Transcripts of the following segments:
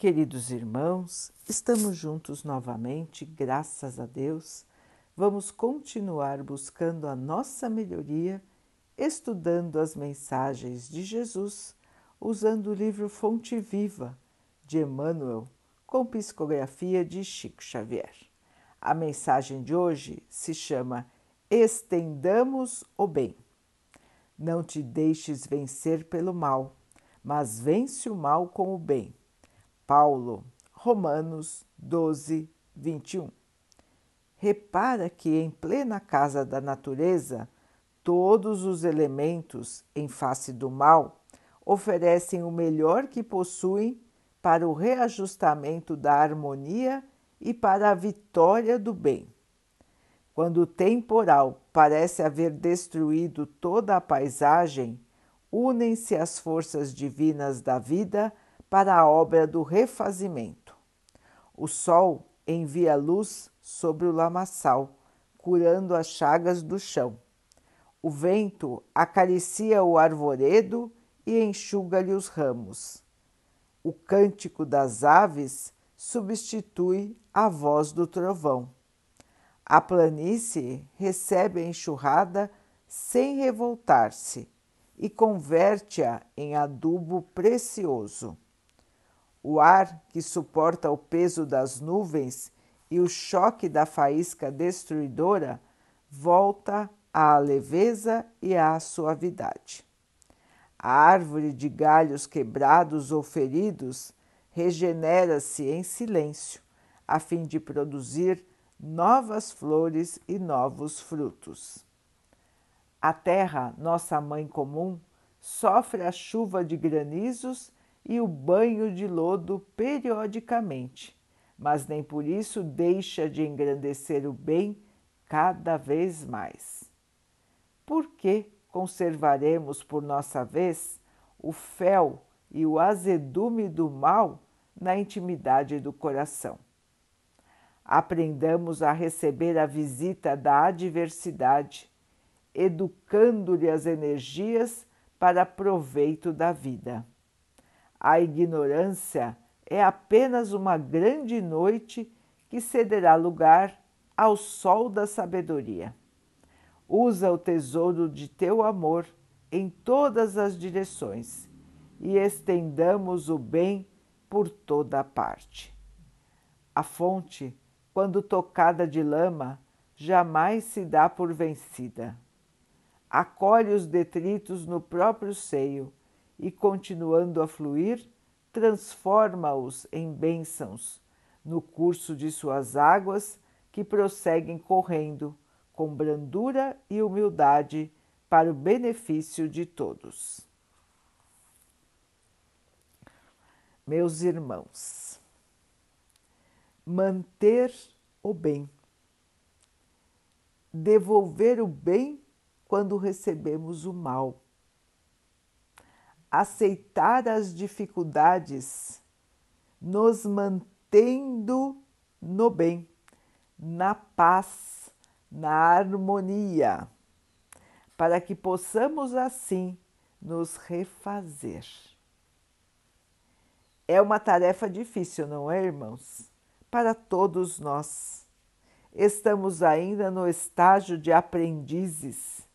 Queridos irmãos, estamos juntos novamente, graças a Deus. Vamos continuar buscando a nossa melhoria, estudando as mensagens de Jesus, usando o livro Fonte Viva de Emmanuel, com psicografia de Chico Xavier. A mensagem de hoje se chama Estendamos o Bem. Não te deixes vencer pelo mal, mas vence o mal com o bem Paulo, Romanos 12, 21. Repara que em plena casa da natureza, todos os elementos em face do mal oferecem o melhor que possuem para o reajustamento da harmonia e para a vitória do bem. Quando o temporal parece haver destruído toda a paisagem, unem-se as forças divinas da vida para a obra do refazimento. O sol envia luz sobre o lamaçal, curando as chagas do chão. O vento acaricia o arvoredo e enxuga-lhe os ramos. O cântico das aves substitui a voz do trovão. A planície recebe a enxurrada sem revoltar-se e converte-a em adubo precioso. O ar que suporta o peso das nuvens e o choque da faísca destruidora volta à leveza e à suavidade. A árvore de galhos quebrados ou feridos regenera-se em silêncio, a fim de produzir novas flores e novos frutos. A terra, nossa mãe comum, sofre a chuva de granizos e o banho de lodo periodicamente, mas nem por isso deixa de engrandecer o bem cada vez mais. Por que conservaremos por nossa vez o fel e o azedume do mal na intimidade do coração? Aprendamos a receber a visita da adversidade, educando-lhe as energias para proveito da vida. A ignorância é apenas uma grande noite que cederá lugar ao sol da sabedoria. Usa o tesouro de teu amor em todas as direções e estendamos o bem por toda a parte. A fonte, quando tocada de lama, jamais se dá por vencida. Acolhe os detritos no próprio seio e, continuando a fluir, transforma-os em bênçãos no curso de suas águas que prosseguem correndo com brandura e humildade para o benefício de todos. Meus irmãos, manter o bem, devolver o bem quando recebemos o mal aceitar as dificuldades, nos mantendo no bem, na paz, na harmonia, para que possamos assim nos refazer. É uma tarefa difícil, não é, irmãos? Para todos nós. Estamos ainda no estágio de aprendizes.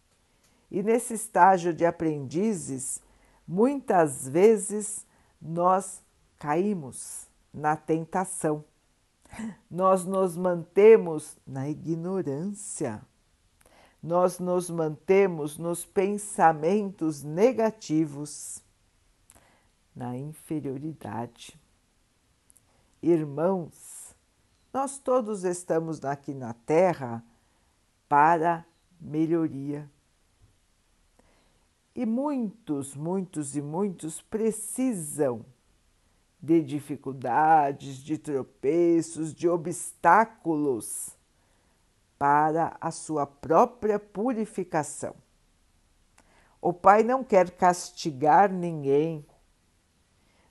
E nesse estágio de aprendizes, Muitas vezes nós caímos na tentação, nós nos mantemos na ignorância, nós nos mantemos nos pensamentos negativos, na inferioridade. Irmãos, nós todos estamos aqui na Terra para melhoria e muitos, muitos e muitos precisam de dificuldades, de tropeços, de obstáculos para a sua própria purificação. O Pai não quer castigar ninguém,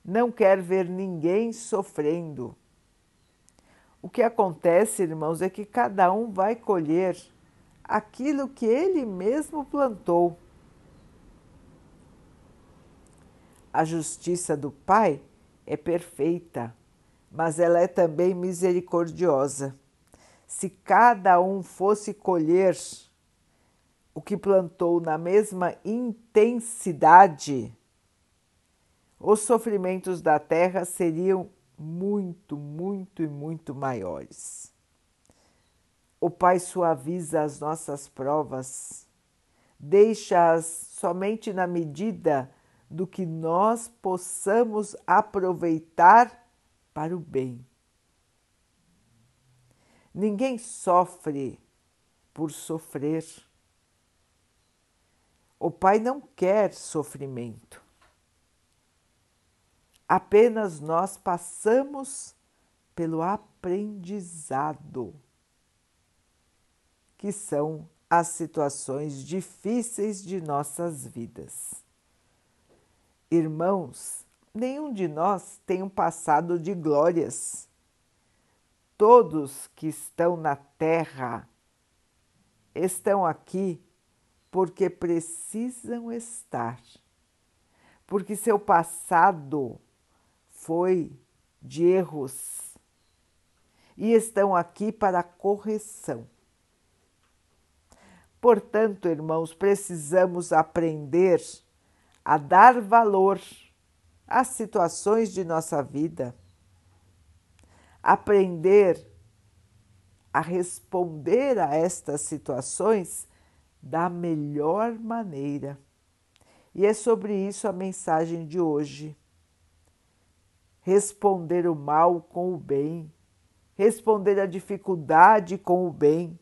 não quer ver ninguém sofrendo. O que acontece, irmãos, é que cada um vai colher aquilo que ele mesmo plantou. A justiça do Pai é perfeita, mas ela é também misericordiosa. Se cada um fosse colher o que plantou na mesma intensidade, os sofrimentos da terra seriam muito, muito e muito maiores. O Pai suaviza as nossas provas, deixa-as somente na medida do que nós possamos aproveitar para o bem. Ninguém sofre por sofrer. O Pai não quer sofrimento. Apenas nós passamos pelo aprendizado, que são as situações difíceis de nossas vidas. Irmãos, nenhum de nós tem um passado de glórias. Todos que estão na Terra estão aqui porque precisam estar, porque seu passado foi de erros e estão aqui para correção. Portanto, irmãos, precisamos aprender a dar valor às situações de nossa vida, aprender a responder a estas situações da melhor maneira. E é sobre isso a mensagem de hoje. Responder o mal com o bem, responder a dificuldade com o bem,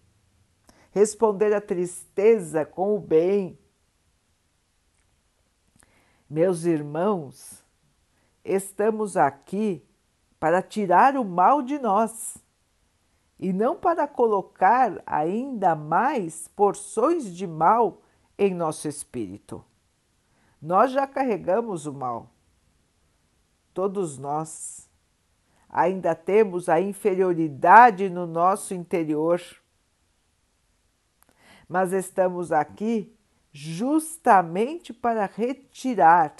responder a tristeza com o bem. Meus irmãos, estamos aqui para tirar o mal de nós e não para colocar ainda mais porções de mal em nosso espírito. Nós já carregamos o mal, todos nós. Ainda temos a inferioridade no nosso interior, mas estamos aqui justamente para retirar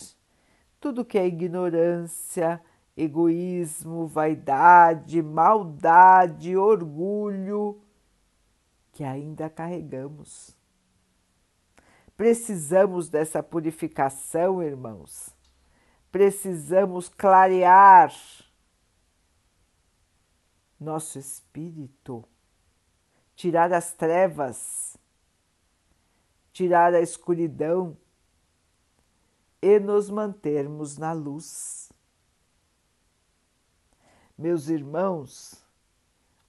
tudo que é ignorância, egoísmo, vaidade, maldade, orgulho que ainda carregamos. Precisamos dessa purificação, irmãos. Precisamos clarear nosso espírito, tirar as trevas, tirar a escuridão e nos mantermos na luz. Meus irmãos,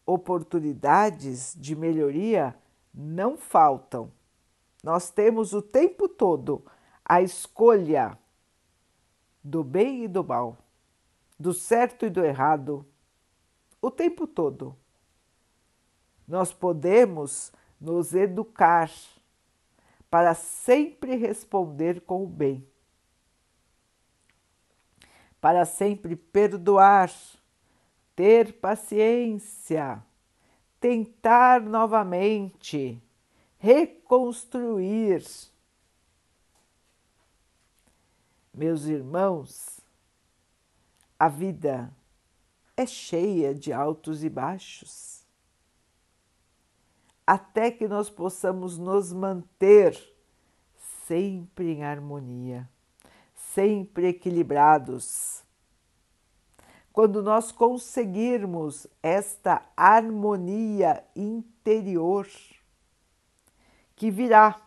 oportunidades de melhoria não faltam. Nós temos o tempo todo a escolha do bem e do mal, do certo e do errado, o tempo todo. Nós podemos nos educar para sempre responder com o bem, para sempre perdoar ter paciência, tentar novamente, reconstruir. Meus irmãos, a vida é cheia de altos e baixos. Até que nós possamos nos manter sempre em harmonia, sempre equilibrados. Quando nós conseguirmos esta harmonia interior, que virá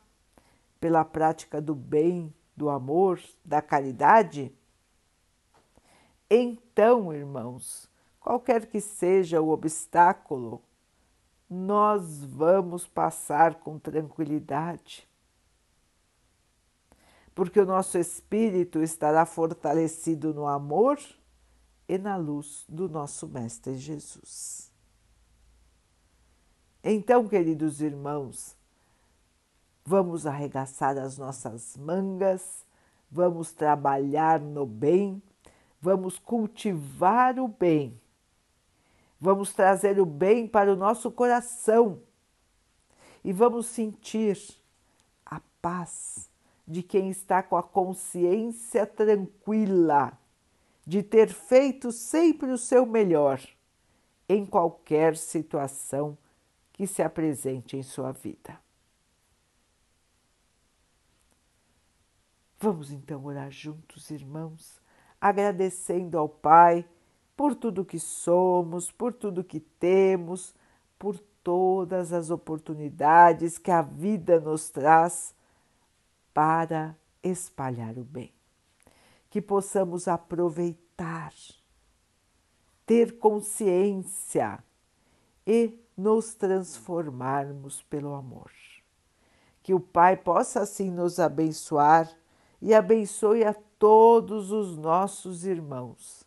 pela prática do bem, do amor, da caridade, então, irmãos, qualquer que seja o obstáculo, nós vamos passar com tranquilidade. Porque o nosso espírito estará fortalecido no amor e na luz do nosso Mestre Jesus. Então, queridos irmãos, vamos arregaçar as nossas mangas, vamos trabalhar no bem, vamos cultivar o bem, vamos trazer o bem para o nosso coração e vamos sentir a paz de quem está com a consciência tranquila de ter feito sempre o seu melhor em qualquer situação que se apresente em sua vida. Vamos então orar juntos, irmãos, agradecendo ao Pai por tudo que somos, por tudo que temos, por todas as oportunidades que a vida nos traz para espalhar o bem. Que possamos aproveitar, ter consciência e nos transformarmos pelo amor. Que o Pai possa assim nos abençoar e abençoe a todos os nossos irmãos.